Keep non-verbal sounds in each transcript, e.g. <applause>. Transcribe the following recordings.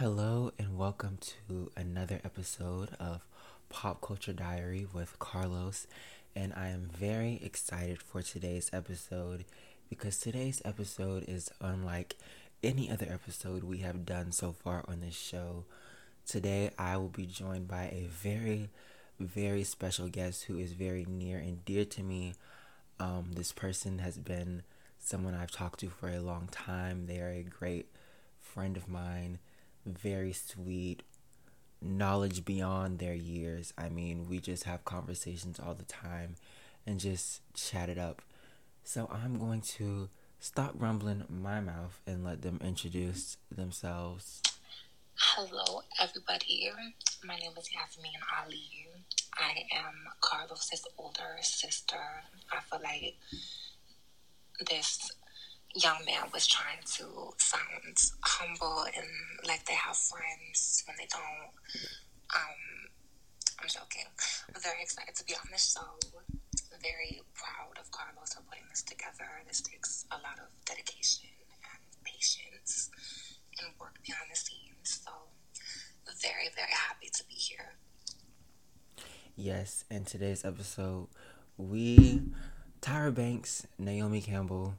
Hello, and welcome to another episode of Pop Culture Diary with Carlos. And I am very excited for today's episode because today's episode is unlike any other episode we have done so far on this show. Today, I will be joined by a very, very special guest who is very near and dear to me. Um, this person has been someone I've talked to for a long time. They are a great friend of mine, very sweet, knowledge beyond their years. I mean, we just have conversations all the time and just chat it up. So I'm going to stop rumbling my mouth and let them introduce themselves. Hello, everybody. My name is Yasmin Ali. I am Carlos's older sister. I feel like this young man was trying to sound humble and like they have friends when they don't. Um, I'm joking. I'm very excited to be on this show. Very proud of Carlos for putting this together. This takes a lot of dedication and patience and work behind the scenes. So, very, very happy to be here. Yes, in today's episode, we, Tyra Banks, Naomi Campbell,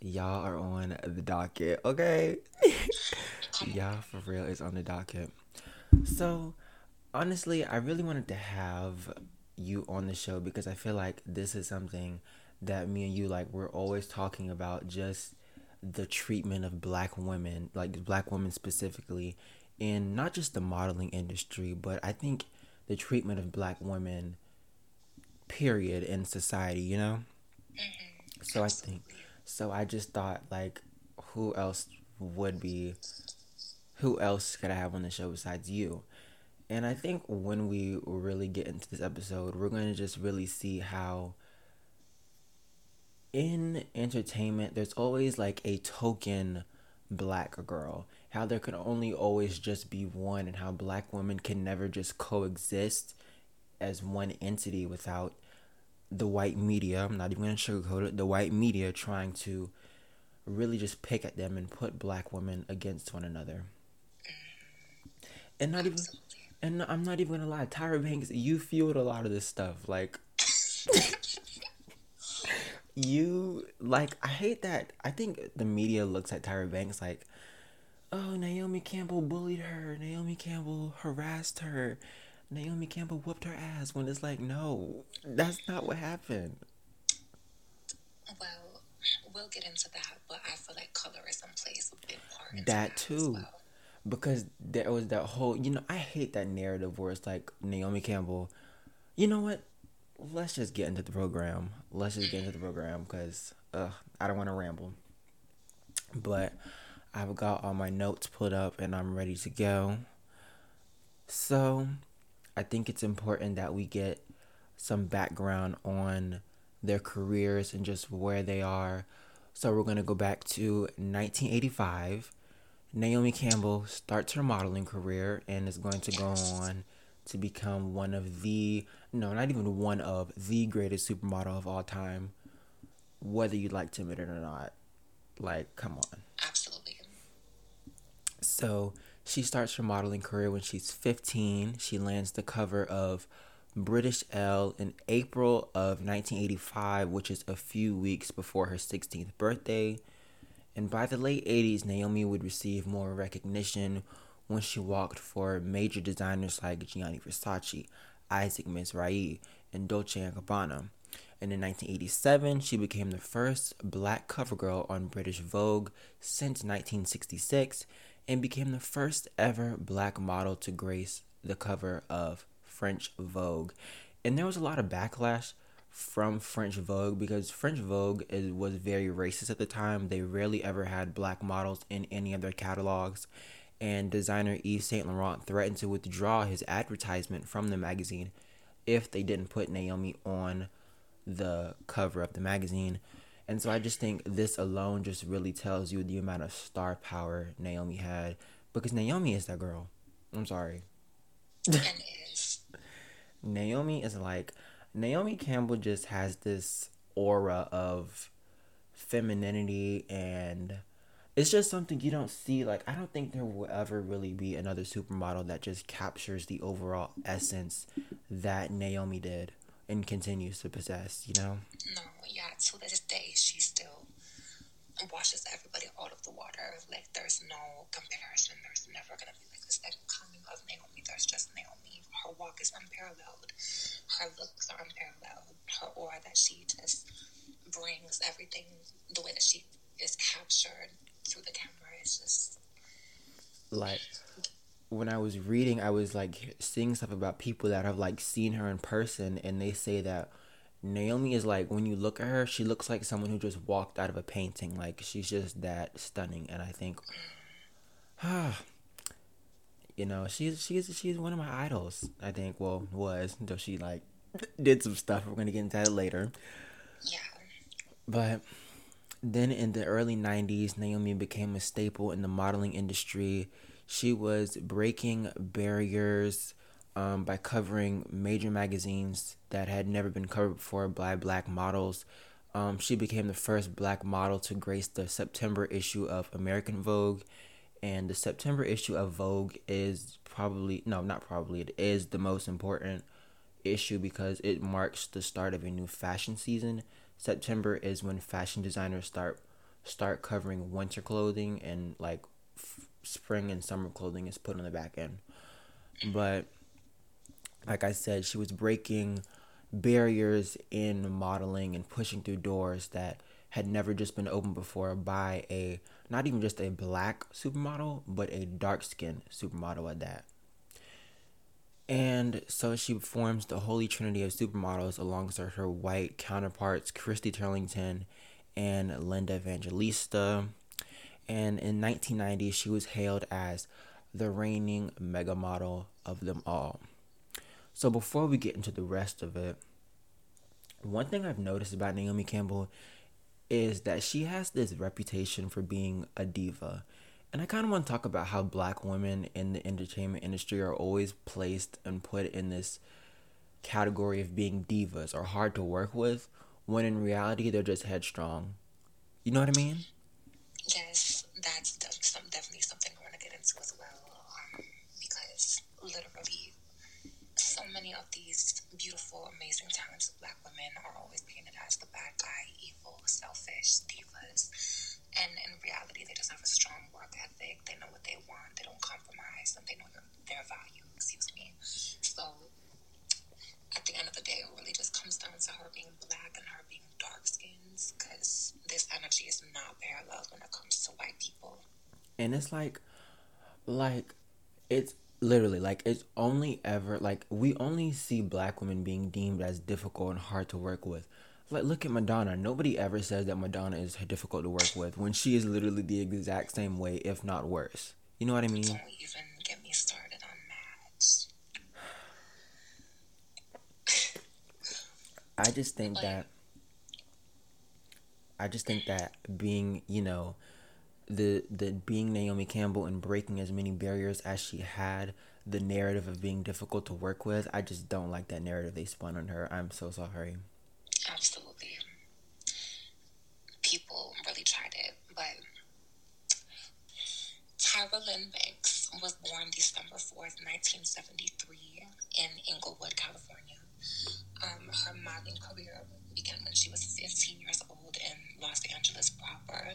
y'all are on the docket, okay? <laughs> y'all, for real, is on the docket. So, honestly, I really wanted to have you on the show because I feel like this is something that me and you, like, we're always talking about just the treatment of black women, like black women specifically, in not just the modeling industry, but I think the treatment of black women, period, in society, you know? Mm-hmm. So I think, so I just thought, like, who else would be, who else could I have on the show besides you? And I think when we really get into this episode, we're going to just really see how in entertainment, there's always like a token black girl. How there can only always just be one, and how black women can never just coexist as one entity without the white media. I'm not even going to sugarcoat it. The white media trying to really just pick at them and put black women against one another. And not even, and I'm not even gonna lie, Tyra Banks, you fueled a lot of this stuff. Like, you like I hate that. I think the media looks at Tyra Banks like, oh Naomi Campbell bullied her, Naomi Campbell harassed her, Naomi Campbell whooped her ass. When it's like, no, that's not what happened. Well, we'll get into that, but I feel like colorism plays a big part. That, that too. Well. Because there was that whole, you know, I hate that narrative where it's like Naomi Campbell, you know what? let's just get into the program. Let's just get into the program because uh, I don't want to ramble. But I've got all my notes put up and I'm ready to go. So I think it's important that we get some background on their careers and just where they are. So we're going to go back to 1985. Naomi Campbell starts her modeling career and is going to go on to become one of the no, not even one of the greatest supermodel of all time, whether you like to admit it or not. Like, come on. Absolutely. So she starts her modeling career when she's 15. She lands the cover of British Elle in April of 1985, which is a few weeks before her 16th birthday. And by the late 80s, Naomi would receive more recognition when she walked for major designers like Gianni Versace, Isaac Mizrahi, and Dolce & Gabbana. And in 1987, she became the first black cover girl on British Vogue since 1966 and became the first ever black model to grace the cover of French Vogue. And there was a lot of backlash from French Vogue because French Vogue is, was very racist at the time. They rarely ever had black models in any of their catalogs and designer Yves Saint Laurent threatened to withdraw his advertisement from the magazine if they didn't put Naomi on the cover of the magazine. And so I just think this alone just really tells you the amount of star power Naomi had because Naomi is that girl. I'm sorry. <laughs> Naomi is like Naomi Campbell just has this aura of femininity and it's just something you don't see. Like I don't think there will ever really be another supermodel that just captures the overall essence that Naomi did and continues to possess. You know? No, yeah. To this day, she still washes everybody out of the water. Like there's no comparison. There's never gonna be like this coming of Naomi. There's just Naomi. Her walk is unparalleled. Her looks are unparalleled. Her aura that she just brings, everything, the way that she is captured through the camera is just like when I was reading, I was like seeing stuff about people that have like seen her in person, and they say that Naomi is like when you look at her, she looks like someone who just walked out of a painting. Like she's just that stunning, and I think, ah, <sighs> you know, she's she's she's one of my idols. I think, well, was until she like did some stuff. We're gonna get into that later. Yeah. But then in the early 90s, Naomi became a staple in the modeling industry. She was breaking barriers um, by covering major magazines that had never been covered before by black models. Um, she became the first black model to grace the September issue of American Vogue. And the September issue of Vogue is probably, no, not probably, it is the most important issue because it marks the start of a new fashion season. September is when fashion designers start start covering winter clothing and like f- spring and summer clothing is put on the back end. But like I said, she was breaking barriers in modeling and pushing through doors that had never just been opened before by a not even just a black supermodel, but a dark skinned supermodel at that. And so she forms the holy trinity of supermodels alongside her white counterparts, Christy Turlington and Linda Evangelista. And in 1990, she was hailed as the reigning mega model of them all. So before we get into the rest of it, one thing I've noticed about Naomi Campbell is that she has this reputation for being a diva. And I kind of want to talk about how black women in the entertainment industry are always placed and put in this category of being divas or hard to work with, when in reality they're just headstrong. You know what I mean? Yes, that's definitely something I want to get into as well. Um, because literally, so many of these beautiful, amazing, talented black women are always painted as the bad guy, evil, selfish divas and in reality, they just have a strong work ethic. They know what they want. They don't compromise, and they know their, their value. Excuse me. So, at the end of the day, it really just comes down to her being black and her being dark skins, because this energy is not parallel when it comes to white people. And it's like, like, it's literally like it's only ever like we only see black women being deemed as difficult and hard to work with like look at Madonna. Nobody ever says that Madonna is difficult to work with when she is literally the exact same way, if not worse. You know what I mean? Don't even get me started on that. I just think that I just think that being, you know, the the being Naomi Campbell and breaking as many barriers as she had, the narrative of being difficult to work with, I just don't like that narrative they spun on her. I'm so sorry. Absolutely. People really tried it, but Tyra Lynn Banks was born December 4th, 1973, in Inglewood, California. Um, her modeling career began when she was 15 years old in Los Angeles proper.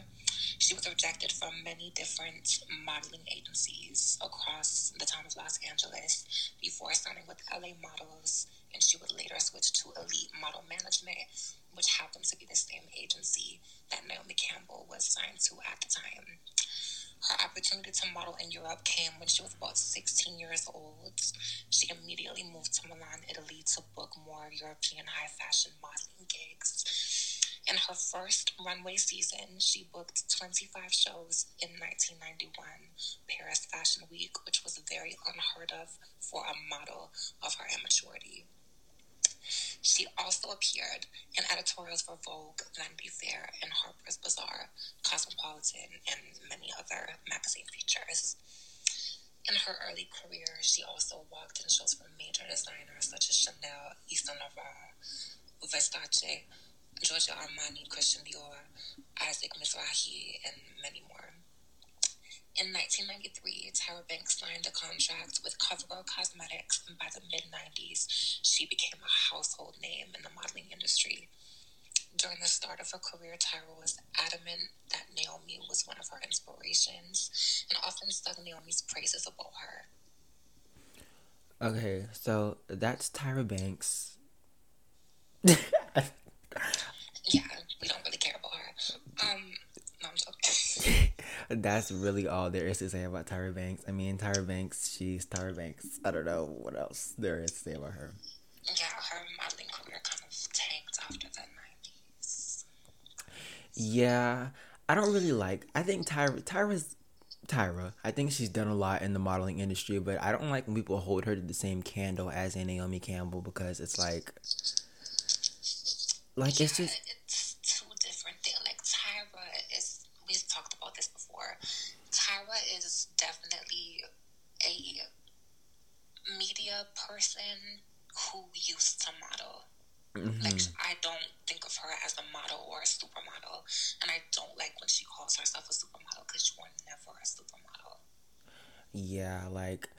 She was rejected from many different modeling agencies across the town of Los Angeles before signing with LA Models and she would later switch to Elite Model Management, which happened to be the same agency that Naomi Campbell was signed to at the time. Her opportunity to model in Europe came when she was about 16 years old. She immediately moved to Milan, Italy to book more European high fashion modeling gigs. In her first runway season, she booked 25 shows in 1991 Paris Fashion Week, which was very unheard of for a model of her immaturity. She also appeared in editorials for Vogue, Vanity Fair, and Harper's Bazaar, Cosmopolitan, and many other magazine features. In her early career, she also walked in shows for major designers such as Chanel, Yves Saint Laurent, Versace, Giorgio Armani, Christian Dior, Isaac Mizrahi, and many more. In 1993, Tyra Banks signed a contract with CoverGirl Cosmetics, and by the mid 90s, she became a household name in the modeling industry. During the start of her career, Tyra was adamant that Naomi was one of her inspirations and often sung Naomi's praises about her. Okay, so that's Tyra Banks. <laughs> yeah, we don't really care about her. Um, no, I'm joking. That's really all there is to say about Tyra Banks. I mean, Tyra Banks, she's Tyra Banks. I don't know what else there is to say about her. Yeah, her modeling career kind of tanked after the 90s. Yeah, I don't really like. I think Tyra Tyra's Tyra. I think she's done a lot in the modeling industry, but I don't like when people hold her to the same candle as Naomi Campbell because it's like, like yeah, it's just it's two different things. Like Tyra is, we've talked about this before. Tyra is definitely a media person who used to model. Mm-hmm. Like I don't think of her as a model or a supermodel, and I don't like when she calls herself a supermodel because you are never a supermodel. Yeah, like,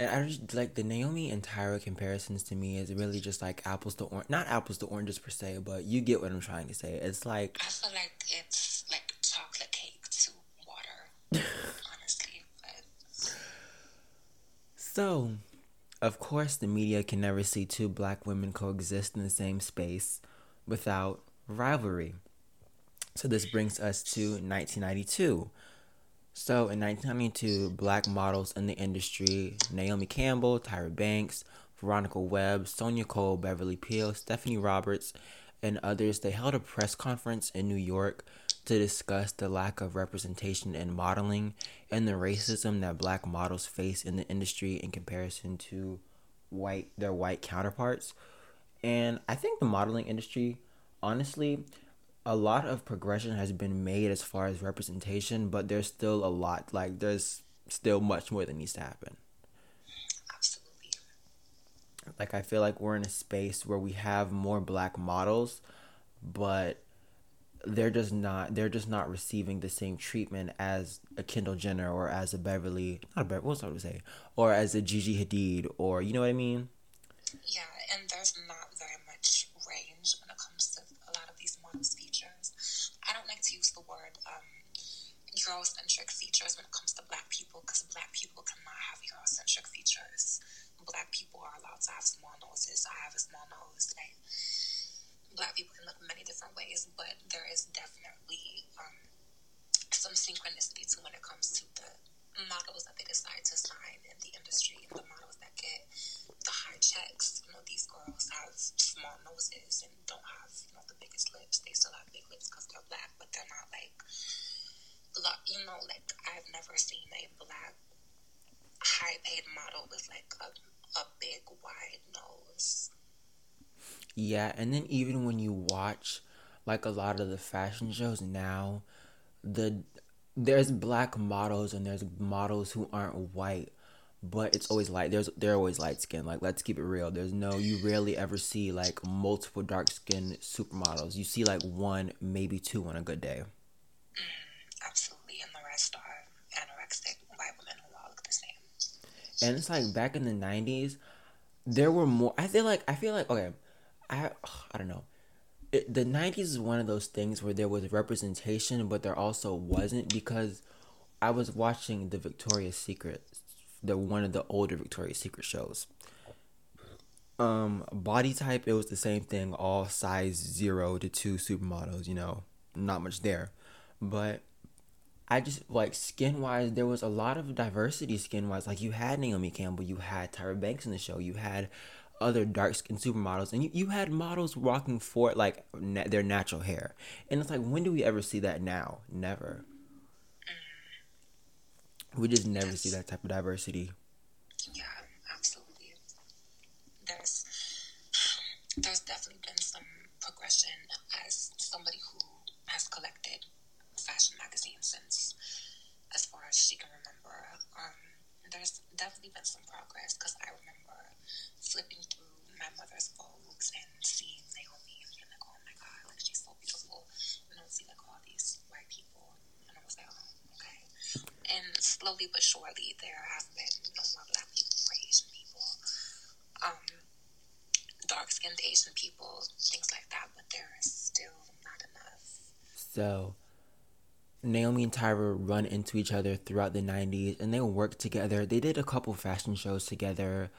and I just like the Naomi and Tyra comparisons to me is really just like apples to orange, not apples to oranges per se, but you get what I'm trying to say. It's like I feel like it's like chocolate cake to water, <laughs> honestly. But so of course, the media can never see two black women coexist in the same space without rivalry. So this brings us to 1992. So in 1992, black models in the industry, Naomi Campbell, Tyra Banks, Veronica Webb, Sonia Cole, Beverly Peele, Stephanie Roberts, and others, they held a press conference in New York to discuss the lack of representation in modeling and the racism that black models face in the industry in comparison to white their white counterparts. And I think the modeling industry, honestly, a lot of progression has been made as far as representation, but there's still a lot like there's still much more that needs to happen. Absolutely. Like I feel like we're in a space where we have more black models, but they're just not they're just not receiving the same treatment as a Kendall Jenner or as a Beverly not a Beverly what's I to say or as a Gigi Hadid or you know what I mean. Yeah, and there's not very much range when it comes to a lot of these models' features. I don't like to use the word um, Eurocentric features when it comes to Black people because Black people cannot have Eurocentric features. Black people are allowed to have small noses. I have a small nose. Like black people can look many different ways, but there is definitely um, some synchronicity to when it comes to the models that they decide to sign in the industry and the models that get the high checks. You know, these girls have small noses and don't have, you know, the biggest lips. They still have big lips because they're black, but they're not like, you know, like I've never seen a black high paid model with like a, a big wide nose yeah, and then even when you watch like a lot of the fashion shows now, the there's black models and there's models who aren't white, but it's always light. There's they're always light skin. Like let's keep it real. There's no you rarely ever see like multiple dark skinned supermodels. You see like one, maybe two on a good day. Mm, absolutely, and the rest are anorexic white women who all look the same. And it's like back in the '90s, there were more. I feel like I feel like okay I I don't know. It, the 90s is one of those things where there was representation but there also wasn't because I was watching the Victoria's Secret the one of the older Victoria's Secret shows. Um body type it was the same thing all size 0 to 2 supermodels, you know, not much there. But I just like skin wise, there was a lot of diversity skin wise. Like you had Naomi Campbell, you had Tyra Banks in the show, you had other dark skinned supermodels, and you, you had models walking for it like na- their natural hair, and it's like when do we ever see that now? Never. We just never see that type of diversity. Yeah, absolutely. There's there's definitely been some progression as somebody who has collected fashion magazines since as far as she can remember. Um, there's definitely been some progress because I remember flipping through my mother's Vogues and seeing Naomi and being like, oh my god, like she's so beautiful. And I see like all these white people, and I was like, oh, okay. And slowly but surely, there have been more black people, more Asian people, um, dark skinned Asian people, things like that, but there is still not enough. So, Naomi and Tyra run into each other throughout the 90s and they work together. They did a couple fashion shows together.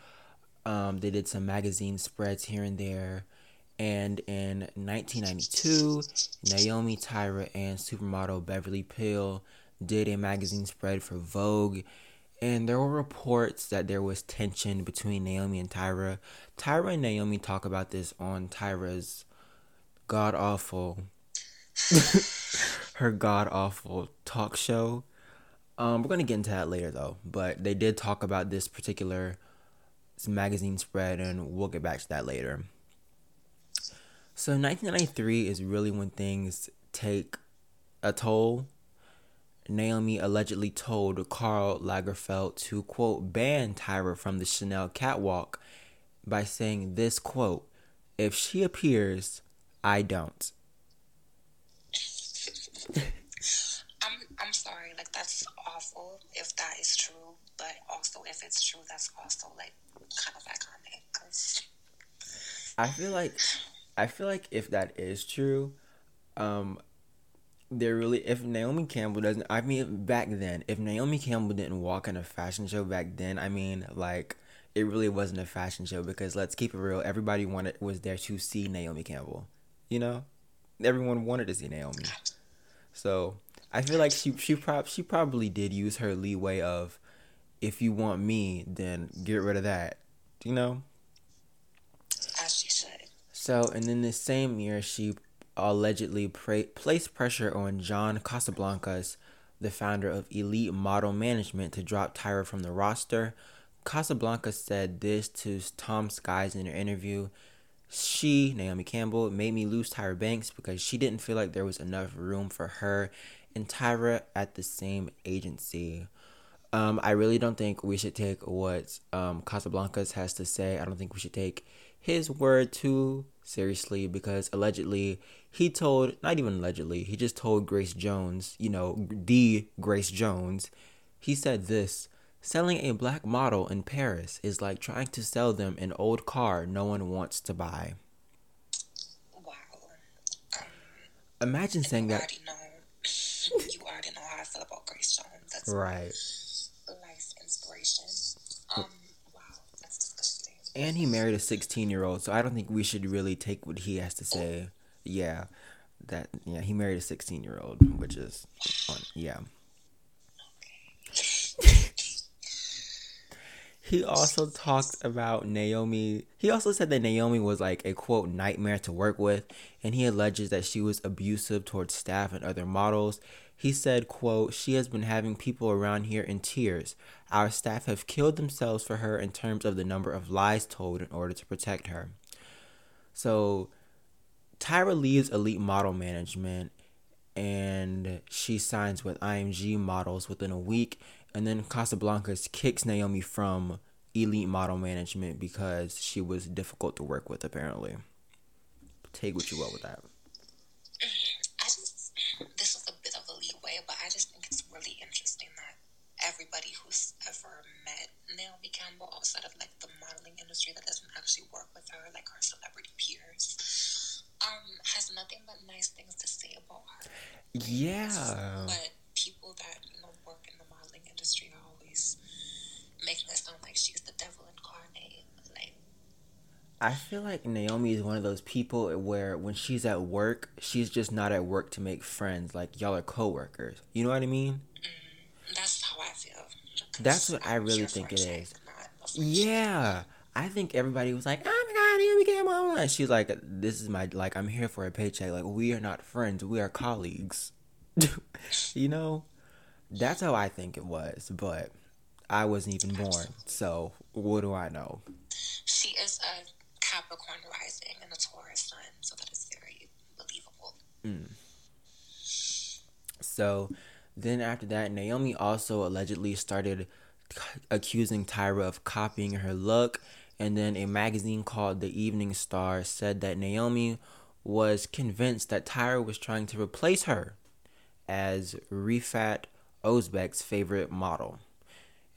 Um, they did some magazine spreads here and there. And in 1992, Naomi, Tyra, and supermodel Beverly Peele did a magazine spread for Vogue. And there were reports that there was tension between Naomi and Tyra. Tyra and Naomi talk about this on Tyra's god awful, <laughs> her god awful talk show. Um, we're gonna get into that later though, but they did talk about this particular magazine spread, and we'll get back to that later. So 1993 is really when things take a toll. Naomi allegedly told Karl Lagerfeld to quote ban Tyra from the Chanel catwalk by saying this quote, "If she appears, I don't." <laughs> I'm I'm sorry, like that's awful if that is true, but also if it's true, that's also like kind of iconic. Cause I feel like I feel like if that is true, um, they're really if Naomi Campbell doesn't. I mean, back then, if Naomi Campbell didn't walk in a fashion show back then, I mean, like it really wasn't a fashion show because let's keep it real. Everybody wanted was there to see Naomi Campbell. You know, everyone wanted to see Naomi. So I feel like she she prob she probably did use her leeway of, if you want me, then get rid of that. You know. as she should. So, and in the same year, she allegedly pra- placed pressure on John Casablancas, the founder of Elite Model Management, to drop Tyra from the roster. Casablanca said this to Tom Skies in an interview. She, Naomi Campbell, made me lose Tyra Banks because she didn't feel like there was enough room for her and Tyra at the same agency. Um, I really don't think we should take what um, Casablancas has to say. I don't think we should take his word too seriously because allegedly he told, not even allegedly, he just told Grace Jones, you know, the Grace Jones, he said this selling a black model in Paris is like trying to sell them an old car no one wants to buy. Wow. Um, Imagine saying you that. already know. you already know how I feel about Grace Jones. That's Right. life inspiration. Um, wow, that's disgusting. And he married a 16 year old, so I don't think we should really take what he has to say. Yeah. That, yeah, he married a 16 year old, which is, fun. yeah. He also talked about Naomi. He also said that Naomi was like a quote nightmare to work with, and he alleges that she was abusive towards staff and other models. He said, quote, She has been having people around here in tears. Our staff have killed themselves for her in terms of the number of lies told in order to protect her. So Tyra leaves Elite Model Management and she signs with IMG Models within a week. And then Casablancas kicks Naomi from Elite Model Management because she was difficult to work with, apparently. Take what you will with that. I just, this is a bit of a leeway, but I just think it's really interesting that everybody who's ever met Naomi Campbell outside of like the modeling industry that doesn't actually work with her, like her celebrity peers, um, has nothing but nice things to say about her. Yeah. But people that you know work in the modeling industry are always making it sound like she's the devil incarnate. Like, I feel like Naomi is one of those people where when she's at work, she's just not at work to make friends. Like, y'all are coworkers. You know what I mean? Mm, that's how I feel. That's what I really here think it is. not a friendship. Yeah. I think everybody was like, oh my god, Naomi Campbell. And she's like, this is my, like, I'm here for a paycheck. Like, we are not friends. We are colleagues. <laughs> you know? That's how I think it was. But I wasn't even born. So, what do I know? She is a Capricorn rising and a Taurus sun, so that is very believable. Hmm. So then after that, Naomi also allegedly started accusing Tyra of copying her look. And then a magazine called The Evening Star said that Naomi was convinced that Tyra was trying to replace her. as Rifat Ozbek's favorite model.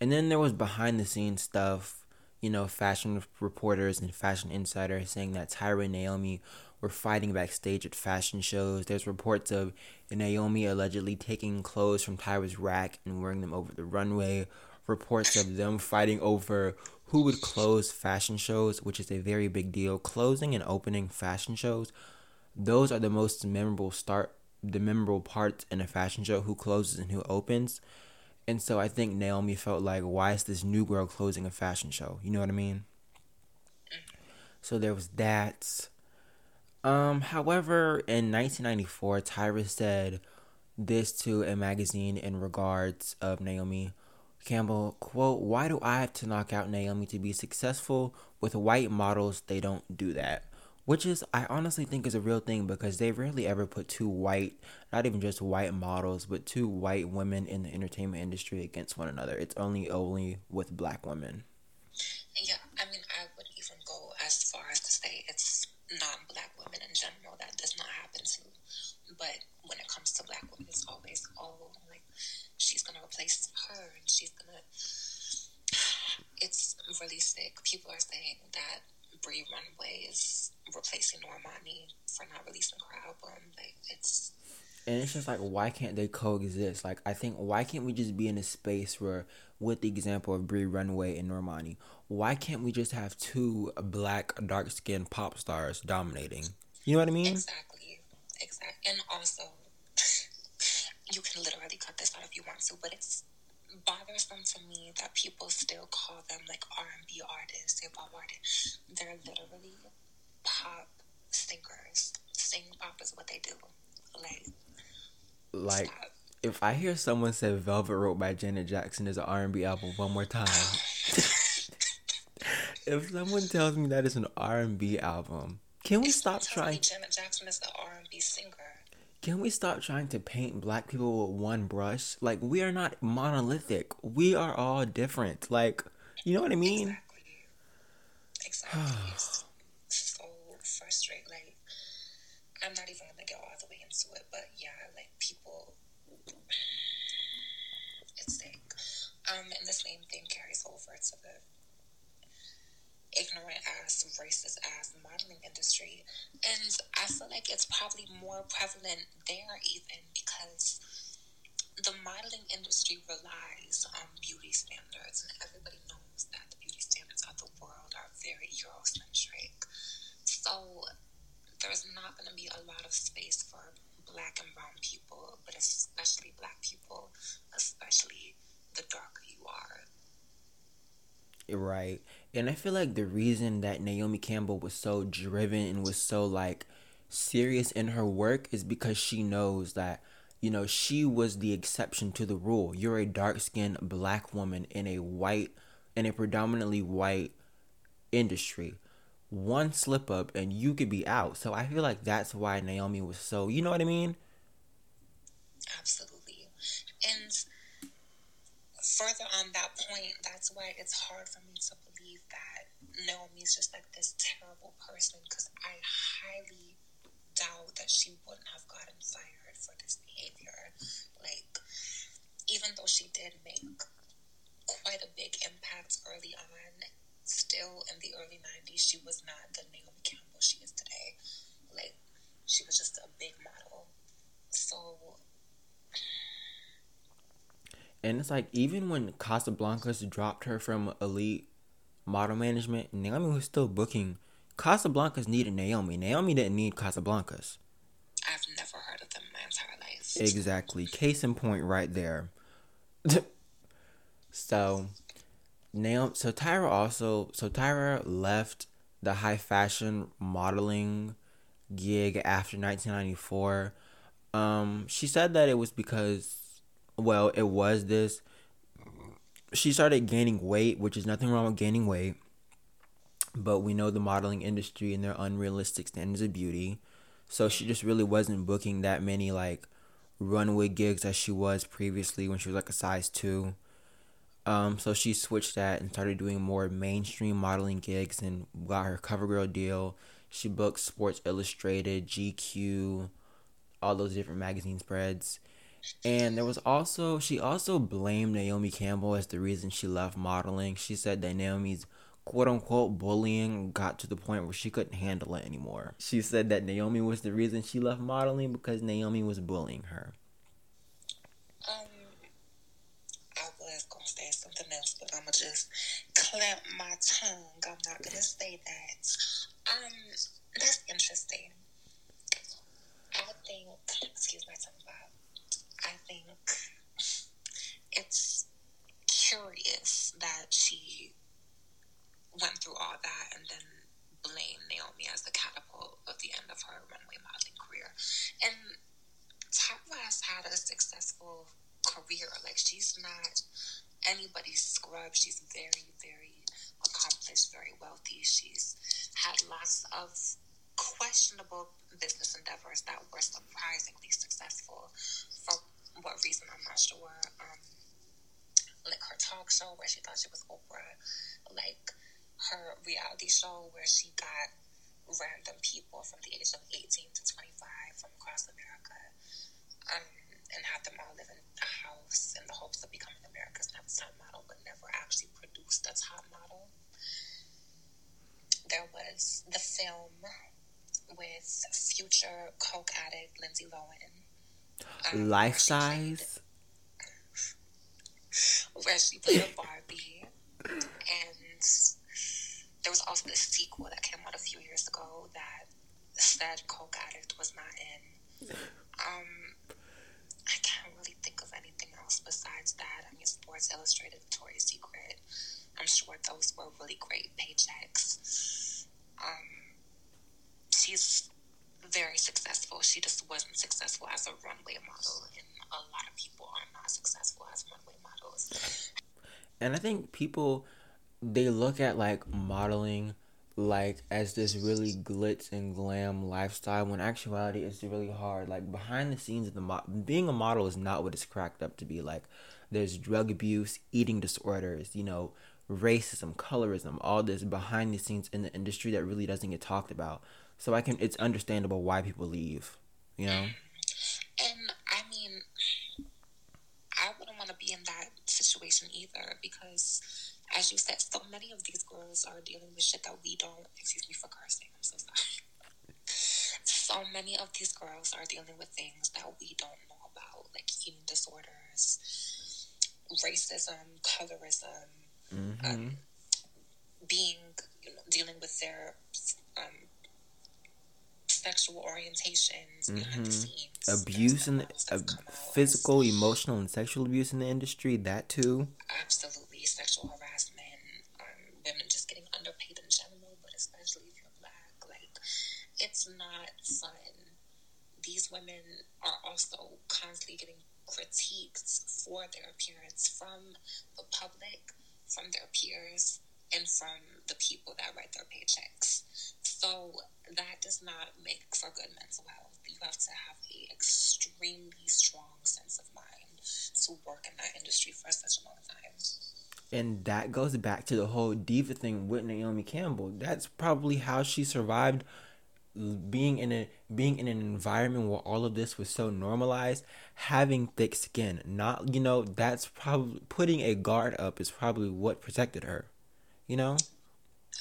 And then there was behind the scenes stuff, you know, fashion reporters and fashion insiders saying that Tyra and Naomi were fighting backstage at fashion shows. There's reports of Naomi allegedly taking clothes from Tyra's rack and wearing them over the runway. Reports of them fighting over who would close fashion shows, which is a very big deal. Closing and opening fashion shows, those are the most memorable start the memorable parts in a fashion show, who closes and who opens. And so I think Naomi felt like, why is this new girl closing a fashion show? You know what I mean? So there was that. Um, however, in 1994, Tyra said this to a magazine in regards of Naomi Campbell, quote, Why do I have to knock out Naomi to be successful? With white models, they don't do that. Which is, I honestly think is a real thing because they rarely ever put two white, not even just white models, but two white women in the entertainment industry against one another. It's only only with black women. Yeah, I mean, I would even go as far as to say it's non-black women in general that does not happen to. But when it comes to black women, it's always oh, like she's gonna replace her, and she's gonna. It's really sick. People are saying that Bree Runway is replacing Normani for not releasing her album. Like it's and it's just like why can't they coexist? Like I think why can't we just be in a space where with the example of Bree Runway and Normani, why can't we just have two black dark skinned pop stars dominating? You know what I mean? Exactly. Exactly. And also <sighs> you can literally cut this out if you want to, but it's bothersome to me that people still call them like R and B artists, hip hop artists. They're literally pop singers. Sing pop is what they do. Like, like stop. if I hear someone say "Velvet Rope" by Janet Jackson is an R and B album one more time. <laughs> if someone tells me that is an R and B album, can we it's stop trying? Janet Jackson is the R and B singer. Can we stop trying to paint black people with one brush? Like we are not monolithic. We are all different. Like you know what I mean? Exactly. Exactly. <sighs> so frustrating. Like I'm not even gonna go all the way into it, but yeah, like people, it's sick. Um, and the same thing carries over to the ignorant ass, racist ass modeling industry. And I feel like it's probably more prevalent there even because the modeling industry relies on beauty standards, and everybody knows that the beauty standards of the world are very Eurocentric. So there's not going to be a lot of space for black and brown people, but especially black people, especially the darker you are. Right. And I feel like the reason that Naomi Campbell was so driven and was so like serious in her work is because she knows that you know she was the exception to the rule. You're a dark-skinned black woman in a white in a predominantly white industry. One slip up and you could be out. So I feel like that's why Naomi was so, you know what I mean? Absolutely. And further on that point, that's why it's hard for me to believe that Naomi's just like this terrible person because I highly doubt that she wouldn't have gotten fired for this behavior. Like, even though she did make quite a big impact early on, still in the early 90s, she was not the Naomi Campbell she is today. Like, she was just a big model. So, and it's like even when Casablancas dropped her from elite model management, Naomi was still booking. Casablancas needed Naomi. Naomi didn't need Casablancas. I've never heard of them my entire life. Exactly. Case in point right there. <laughs> so Naomi so Tyra also so Tyra left the high fashion modeling gig after 1994. Um, she said that it was because well, it was this. She started gaining weight, which is nothing wrong with gaining weight. But we know the modeling industry and their unrealistic standards of beauty. So she just really wasn't booking that many like runway gigs as she was previously when she was like a size two. Um, so she switched that and started doing more mainstream modeling gigs and got her CoverGirl deal. She booked Sports Illustrated, GQ, all those different magazine spreads. And there was also she also blamed Naomi Campbell as the reason she left modeling. She said that Naomi's quote unquote bullying got to the point where she couldn't handle it anymore. She said that Naomi was the reason she left modeling because Naomi was bullying her. Um, I was gonna say something else, but I'm gonna just clamp my tongue. I'm not gonna say that. Um, that's interesting. I think, excuse my tongue, Bob. I think it's curious that she went through all that and then blamed Naomi as the catapult of the end of her runway modeling career. And Tyra has had a successful career. Like she's not anybody's scrub. She's very, very accomplished, very wealthy. She's had lots of questionable business endeavors that were surprisingly successful. For what reason, I'm not sure. Um, like her talk show where she thought she was Oprah, like her reality show where she got random people from the age of 18 to 25 from across America um, and had them all live in a house in the hopes of becoming America's next top model, but never actually produced a top model. There was the film with future coke addict Lindsay Lohan. Life size? Where she played a Barbie. And there was also this sequel that came out a few years ago that said Coke Addict was not in. Um, I can't really think of anything else besides that. I mean, Sports Illustrated, Victoria's Secret. I'm sure those were really great paychecks. Um, she's very successful. She just wasn't successful as a runway model, and a lot of people are not successful as runway models. And I think people they look at like modeling like as this really glitz and glam lifestyle when actuality it's really hard like behind the scenes of the mo- being a model is not what it's cracked up to be like there's drug abuse eating disorders you know racism colorism all this behind the scenes in the industry that really doesn't get talked about so i can it's understandable why people leave you know and i mean i wouldn't want to be in that situation either because as you said, so many of these girls are dealing with shit that we don't. Excuse me for cursing. I'm so sorry. So many of these girls are dealing with things that we don't know about, like eating disorders, racism, colorism, mm-hmm. um, being, you know, dealing with their um, sexual orientations mm-hmm. the scenes. Abuse in the uh, physical, emotional, and sexual abuse in the industry. That too. Absolutely, sexual harassment. Um, women just getting underpaid in general, but especially if you're black, like it's not fun. These women are also constantly getting critiques for their appearance from the public, from their peers, and from the people that write their paychecks. So that does not make for good mental health. You have to have a extremely strong sense of mind to work in that industry for such a long time. And that goes back to the whole diva thing with Naomi Campbell. That's probably how she survived being in a being in an environment where all of this was so normalized having thick skin not you know that's probably putting a guard up is probably what protected her you know?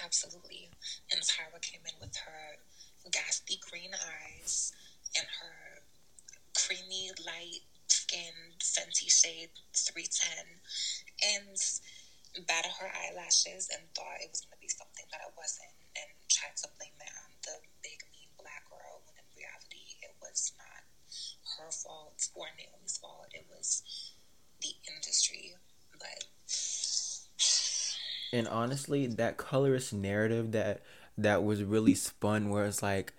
Absolutely. And Tyra came in with her ghastly green eyes and her creamy light skin Fenty shade 310 and batted her eyelashes and thought it was going to be something that it wasn't and tried to blame that on the big mean black girl when in reality it was not her fault or Naomi's fault. It was the industry. But and honestly, that colorist narrative that that was really spun, where it's like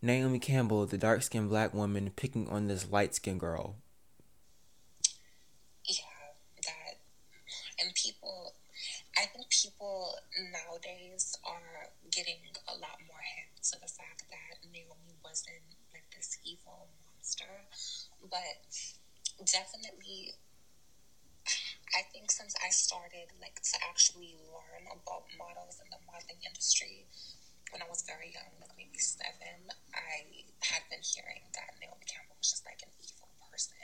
Naomi Campbell, the dark skinned black woman, picking on this light skinned girl. Yeah, that, and people, I think people nowadays are getting a lot more hip to the fact that Naomi wasn't like this evil monster, but definitely I think since I started like to actually learn about models in the modeling industry when I was very young, like maybe seven, I had been hearing that Naomi Campbell was just like an evil person.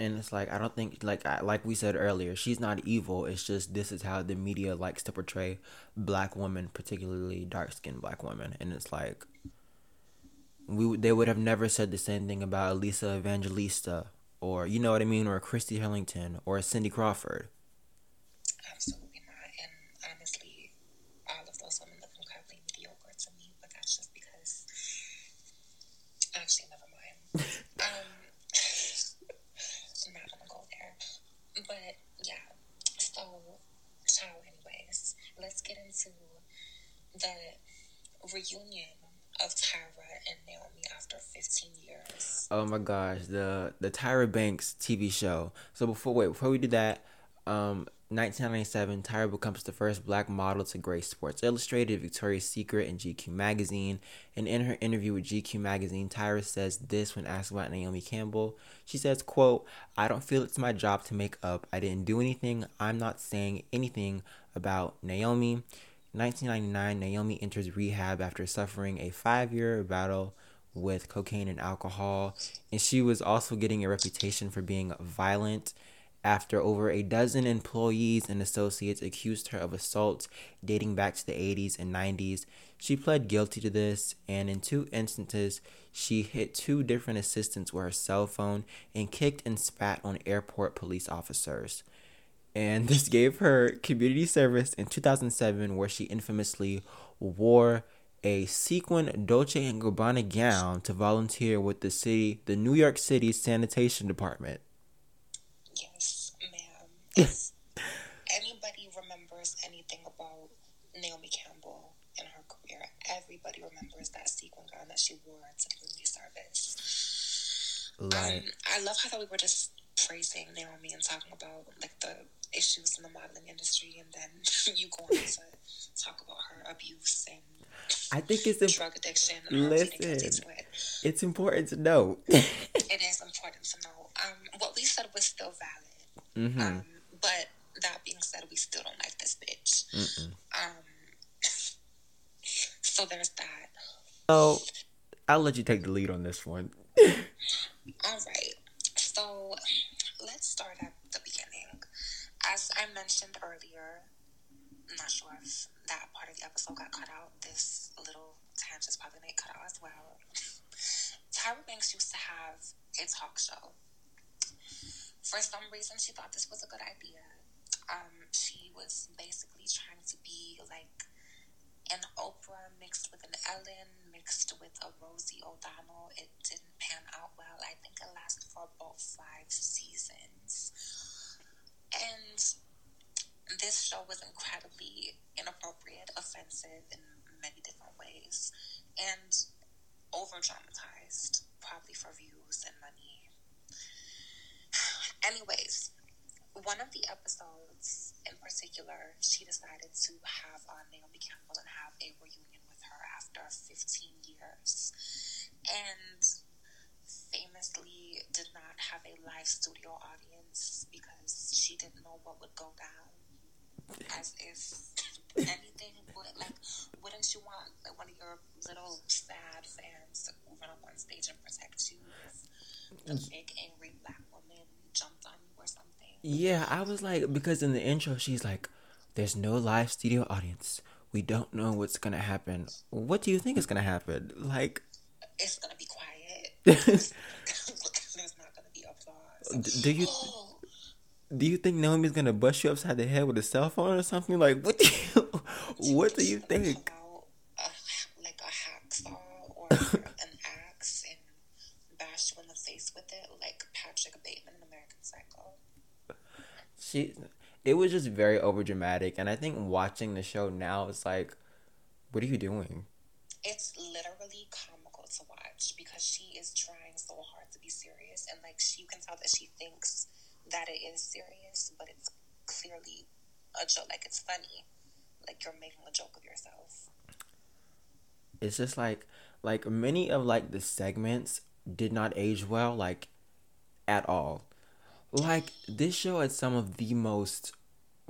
and it's like I don't think like I, like we said earlier, she's not evil. It's just this is how the media likes to portray black women, particularly dark skinned black women, and it's like we they would have never said the same thing about Elisa Evangelista or you know what I mean, or a Christy Turlington or a Cindy Crawford. Absolutely not. And honestly, all of those women look incredibly mediocre to me, but that's just because. Actually, never mind. <laughs> um, I'm not gonna go there. But yeah, so, so anyways, let's get into the reunion of Tyra and Naomi after 15 years. Oh my gosh, the the Tyra Banks TV show. So before wait, before we do that, um 1997, Tyra becomes the first black model to grace Sports Illustrated, Victoria's Secret, and GQ magazine. And in her interview with GQ magazine, Tyra says this when asked about Naomi Campbell. She says, quote, I don't feel it's my job to make up. I didn't do anything. I'm not saying anything about Naomi. 1999, Naomi enters rehab after suffering a five year battle with cocaine and alcohol. And she was also getting a reputation for being violent after over a dozen employees and associates accused her of assault dating back to the 80s and 90s. She pled guilty to this, and in two instances, she hit two different assistants with her cell phone and kicked and spat on airport police officers and this gave her community service in 2007 where she infamously wore a sequin Dolce & Gabbana gown to volunteer with the city the New York City sanitation department. Yes, ma'am. <laughs> If anybody remembers anything about Naomi Campbell and her career, everybody remembers that sequin gown that she wore to community service. Like, um, I love how that we were just praising Naomi and talking about like the issues in the modeling industry, and then <laughs> you go on to talk about her abuse and I think it's drug addiction. Listen, it's important to know. <laughs> it is important to know. Um, what we said was still valid. Mm-hmm. Um, but that being said, we still don't like this bitch. Mm-mm. Um, so there's that. So I'll let you take the lead on this one. All right. So let's start at as I mentioned earlier, I'm not sure if that part of the episode got cut out. This little tangent's probably not cut out as well. Tyra Banks used to have a talk show. For some reason, she thought this was a good idea. Um, she was basically trying to be like an Oprah mixed with an Ellen, mixed with a Rosie O'Donnell. It didn't pan out well. I think it lasted for about five seasons. And this show was incredibly inappropriate, offensive in many different ways, and over dramatized, probably for views and money. <sighs> Anyways, one of the episodes in particular, she decided to have on Naomi Campbell and have a reunion with her after 15 years. And famously did not have a live studio audience because she didn't know what would go down. As if anything would like, wouldn't you want like one of your little sad fans to run up on stage and protect you if a mm. big angry black woman jumped on you or something? Yeah, I was like, because in the intro she's like, "There's no live studio audience. We don't know what's gonna happen. What do you think is gonna happen?" Like, it's gonna be quiet. <laughs> <laughs> There's not gonna be applause. Do you <gasps> oh, do you think Naomi's gonna bust you upside the head with a cell phone or something? Like, what do you <laughs> what do you think? Uh, like a hacksaw or an axe and bash you in the face with it, like Patrick Bateman in American Psycho. She, it was just very overdramatic, and I think watching the show now, it's like, what are you doing? It's literally comical to watch because she is trying so hard to be serious, and like she can tell that she thinks that it is serious, but it's clearly a joke. Like it's funny, like you're making a joke of yourself. It's just like like many of like the segments did not age well, like at all. Like this show had some of the most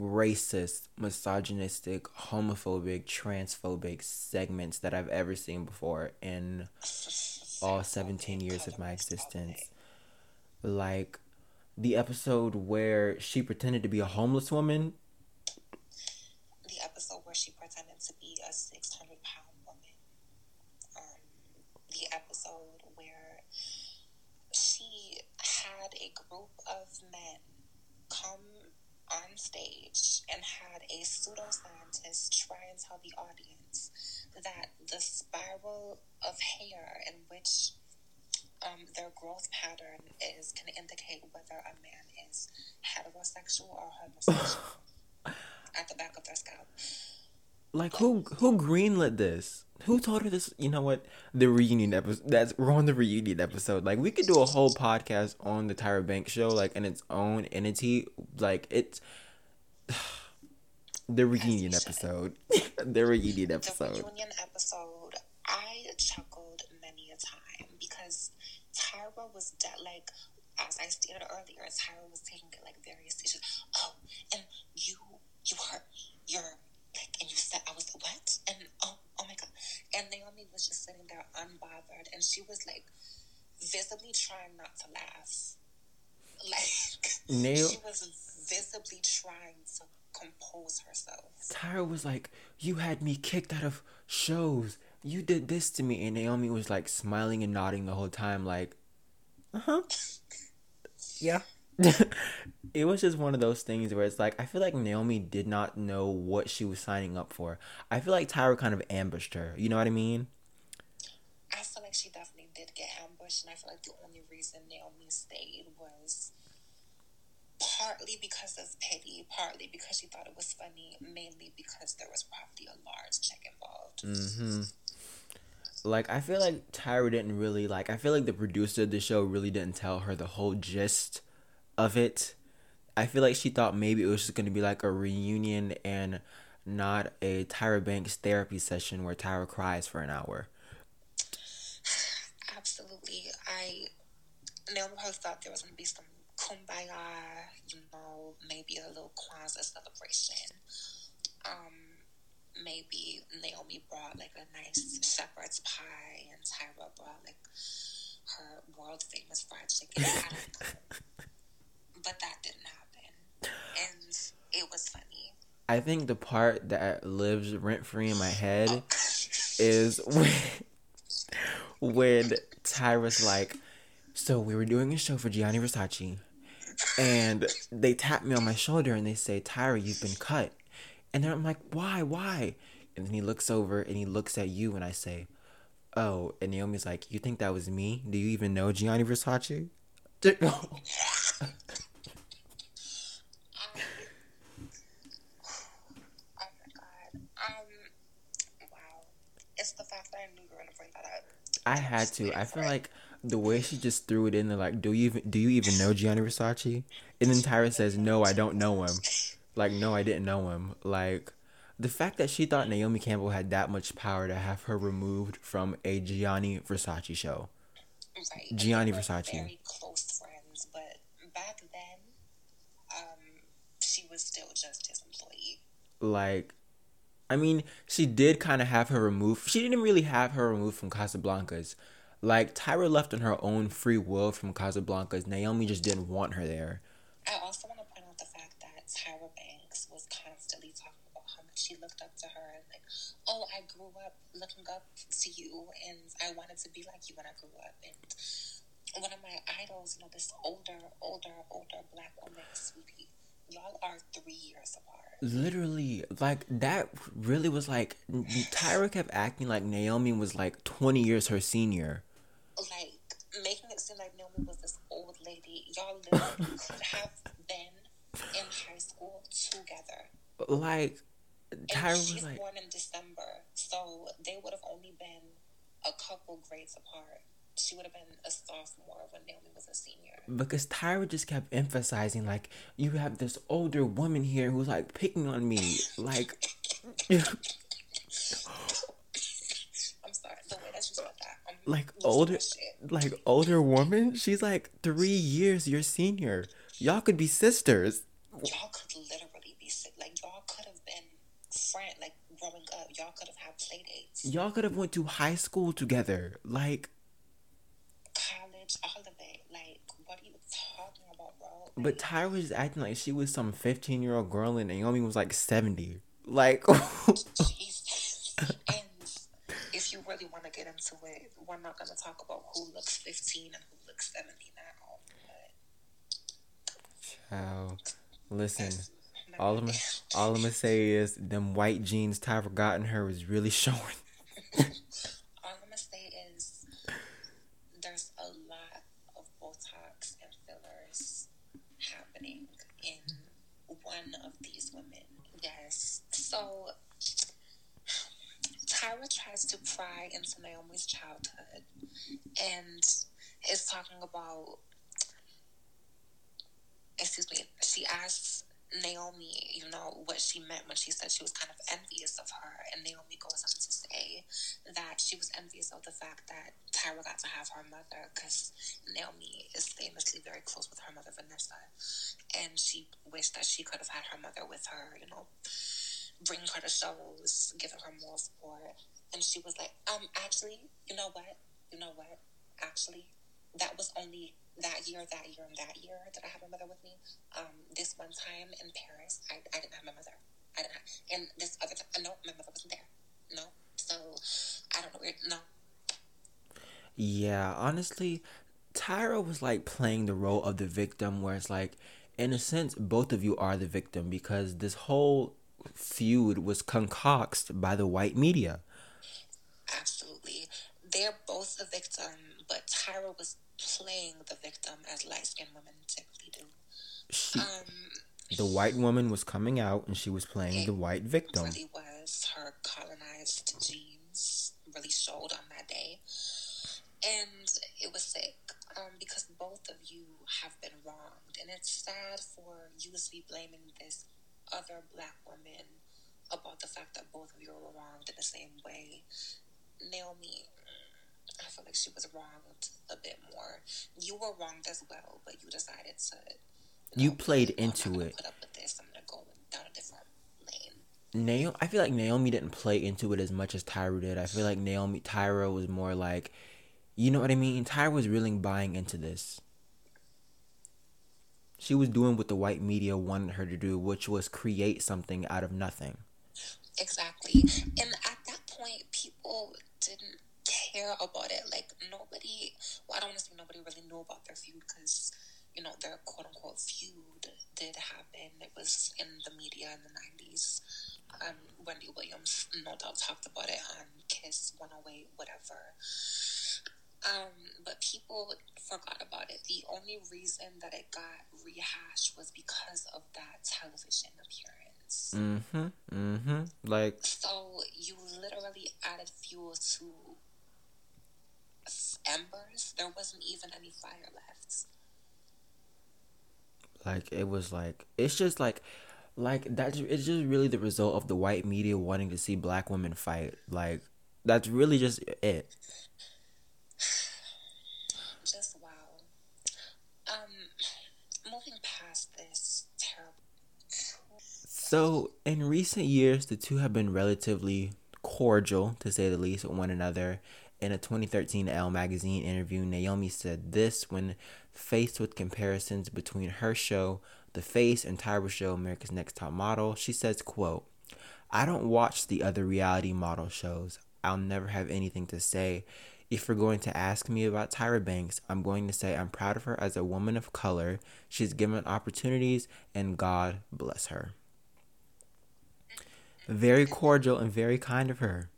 racist, misogynistic, homophobic, transphobic segments that I've ever seen before in <laughs> all 17 years of my existence. Like, the episode where she pretended to be a homeless woman. The episode where she pretended to be a 600 pound woman. Um, the episode where she had a group of men come on stage and had a pseudoscientist try and tell the audience that the spiral of hair in which um, their growth pattern is can indicate whether a man is heterosexual or homosexual <sighs> at the back of their scalp. Like who who greenlit this? Who told her this? You know what? The reunion episode. That's we're on the reunion episode. Like we could do a whole podcast on the Tyra Banks show, like in its own entity. Like it's <sighs> <laughs> the reunion episode. the reunion episode. The reunion episode. I chuckled many a time because Tyra was dead. Like as I stated earlier, Tyra was taking it like very serious. Oh, and you, you are, you're like, and you said I was what? And oh, oh my god. And Naomi was just sitting there unbothered, and she was like visibly trying not to laugh. Like Nail- she was visibly trying to compose herself. Tyra was like, "You had me kicked out of shows. You did this to me," and Naomi was like smiling and nodding the whole time, like, "Uh huh, yeah." <laughs> it was just one of those things where it's like I feel like Naomi did not know what she was signing up for. I feel like Tyra kind of ambushed her. You know what I mean? I feel like she definitely did get ambushed, and I feel like the only reason Naomi stayed was partly because of pity, partly because she thought it was funny, mainly because there was probably a large check involved. Mm-hmm. Like I feel like Tyra didn't really like. I feel like the producer of the show really didn't tell her the whole gist of it. I feel like she thought maybe it was just gonna be like a reunion and not a Tyra Banks therapy session where Tyra cries for an hour. <sighs> Absolutely, I Naomi probably thought there was gonna be some kumbaya, you know, maybe a little Kwanzaa celebration. Um, maybe Naomi brought like a nice shepherd's pie, and Tyra brought like her world famous fried chicken. <laughs> But that didn't happen, and it was funny. I think the part that lives rent free in my head oh. is <laughs> when when Tyra's like, so we were doing a show for Gianni Versace, and they tap me on my shoulder and they say, Tyra, you've been cut. And then I'm like, why, why? And then he looks over and he looks at you and I say, oh. And Naomi's like, you think that was me? Do you even know Gianni Versace? My god. Wow. It's the fact that I knew you were gonna bring that up. I had to. I feel like the way she just threw it in there, like, do you even do you even know Gianni Versace? And then Tyra says, no, I don't know him. Like, no, I didn't know him. Like, the fact that she thought Naomi Campbell had that much power to have her removed from a Gianni Versace show. Right. Gianni Versace. Very close friends, but back then, um, she was still just his employee. Like, I mean, she did kind of have her removed. She didn't really have her removed from Casablanca's. Like, Tyra left on her own free will from Casablanca's. Naomi just didn't want her there. I also want to point out the fact that Tyra Banks was constantly talking about how much she looked up to her and like, oh, I grew up looking up to you and I wanted to be like you when I grew up. And one of my idols, you know, this older, older, older black woman, sweetie, y'all are three years apart. Literally, like that really was like Tyra kept acting like Naomi was like 20 years her senior. Like making it seem like Naomi was this old lady. Y'all literally <laughs> could have been in high school together. Like Tyra she's was like born in December, so they would have only been a couple grades apart. She would have been a sophomore when Naomi was a senior. because Tyra just kept emphasizing like you have this older woman here who's like picking on me like <laughs> I'm sorry, the way that you said that. I'm like older like older woman she's like 3 years your senior y'all could be sisters Y'all could literally be sick. Like y'all could have been friend. Like growing up, y'all could have had play dates, y'all could have went to high school together like college, all of it. Like what are you talking about, bro? But Tyra was acting like she was some fifteen year old girl, and Naomi was like seventy. Like, <laughs> and if you really want to get into it, we're not going to talk about who looks fifteen and who looks seventy now. But... Ciao. Listen. All I'm, all I'm gonna say is them white jeans Tyra got in her was really <laughs> showing. all I'm gonna say is there's a lot of Botox and fillers happening in one of these women. Yes. So Tyra tries to pry into Naomi's childhood and is talking about excuse me, she asks Naomi, you know, what she meant when she said she was kind of envious of her. And Naomi goes on to say that she was envious of the fact that Tyra got to have her mother because Naomi is famously very close with her mother, Vanessa. And she wished that she could have had her mother with her, you know, bring her to shows, giving her more support. And she was like, um, actually, you know what? You know what? Actually, that was only that year, that year, and that year that I had my mother with me. Um, this one time in Paris, I, I didn't have my mother. I didn't have, and this other time, no, my mother wasn't there. No. So, I don't know where, no. Yeah, honestly, Tyra was like playing the role of the victim, where it's like, in a sense, both of you are the victim because this whole feud was concocted by the white media. Absolutely. They're both the victim, but Tyra was playing the victim as light skinned women typically do. She, um, the white woman was coming out and she was playing the white victim. Really was her colonized genes really showed on that day, and it was sick um, because both of you have been wronged, and it's sad for you to be blaming this other black woman about the fact that both of you were wronged in the same way. Naomi, I feel like she was wronged a bit more. You were wronged as well, but you decided to. You, you played into it. Put up with this. I'm gonna go down a different lane. Naomi, I feel like Naomi didn't play into it as much as Tyra did. I feel like Naomi, Tyra was more like, you know what I mean. Tyra was really buying into this. She was doing what the white media wanted her to do, which was create something out of nothing. Exactly, and at that point, people didn't care about it. Like nobody, well, I don't want to say nobody really knew about their feud because you know their quote unquote feud did happen. It was in the media in the nineties. Um, Wendy Williams no doubt talked about it on Kiss 108, whatever. Um, but people forgot about it. The only reason that it got rehashed was because of that television appearance. Mm-hmm. Mm-hmm. Like so you literally added fuel to embers. There wasn't even any fire left. Like it was like it's just like like that's it's just really the result of the white media wanting to see black women fight. Like that's really just it. Just wow. Um, moving past this terrible. So in recent years, the two have been relatively cordial, to say the least, with one another, in a 2013 Elle magazine interview, Naomi said this when faced with comparisons between her show, The Face, and Tyra's show, America's Next Top Model. She says, quote, I don't watch the other reality model shows. I'll never have anything to say. If you're going to ask me about Tyra Banks, I'm going to say I'm proud of her as a woman of color. She's given opportunities, and God bless her. Very cordial and very kind of her.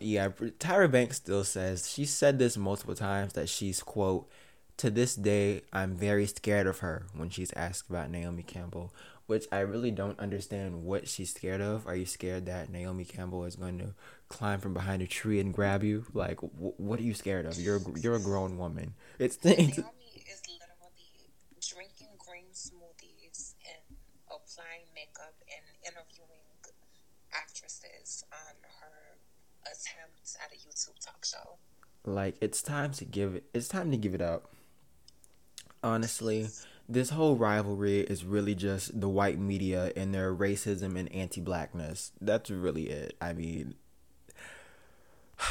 Yeah, Tyra Banks still says she said this multiple times that she's quote to this day I'm very scared of her when she's asked about Naomi Campbell, which I really don't understand what she's scared of. Are you scared that Naomi Campbell is going to climb from behind a tree and grab you? Like, wh- what are you scared of? You're a, you're a grown woman. It's, <laughs> it's Naomi is literally drinking green smoothies and applying makeup and interviewing actresses on her attempts at a YouTube talk show. Like it's time to give it. It's time to give it up. Honestly, this whole rivalry is really just the white media and their racism and anti-blackness. That's really it. I mean, <sighs>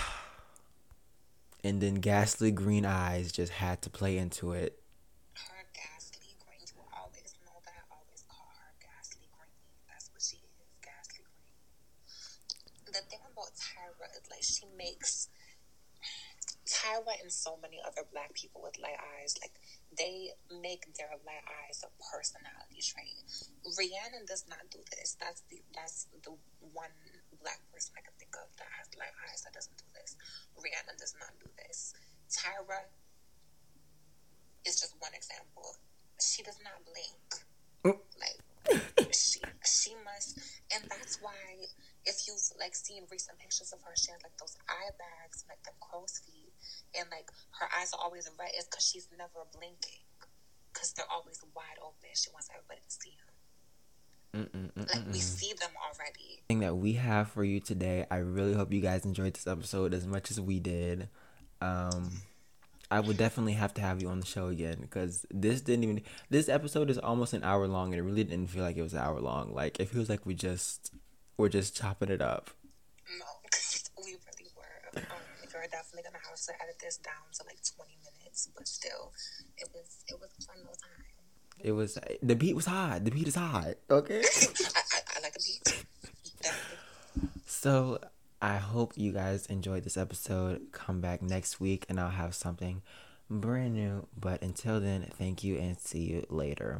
and then ghastly green eyes just had to play into it. Her ghastly green. You will always know that I always call her ghastly green. That's what she is, ghastly green. The thing about Tyra is like she makes Tyra and so many other black people with light eyes, like they make their light eyes a personality trait. Rihanna does not do this. That's the that's the one black person I can think of that has light eyes that doesn't do this. Rihanna does not do this. Tyra is just one example. She does not blink. Mm. Like she she must and that's why if you've like seen recent pictures of her, she has like those eye bags, like the crow's feet, and like her eyes are always red. It's because she's never blinking, because they're always wide open. She wants everybody to see them. Like we see them already. Thing that we have for you today. I really hope you guys enjoyed this episode as much as we did. Um, I would definitely have to have you on the show again because this didn't even. This episode is almost an hour long, and it really didn't feel like it was an hour long. Like it feels like we just we're just chopping it up. No, we really were. Um, you're definitely gonna have to edit this down to like 20 minutes, but still, it was it was a fun little time. It was the beat was hot. The beat is hot. Okay. <laughs> I, I, I like a beat. Definitely. So I hope you guys enjoyed this episode. Come back next week and I'll have something brand new. But until then, thank you and see you later.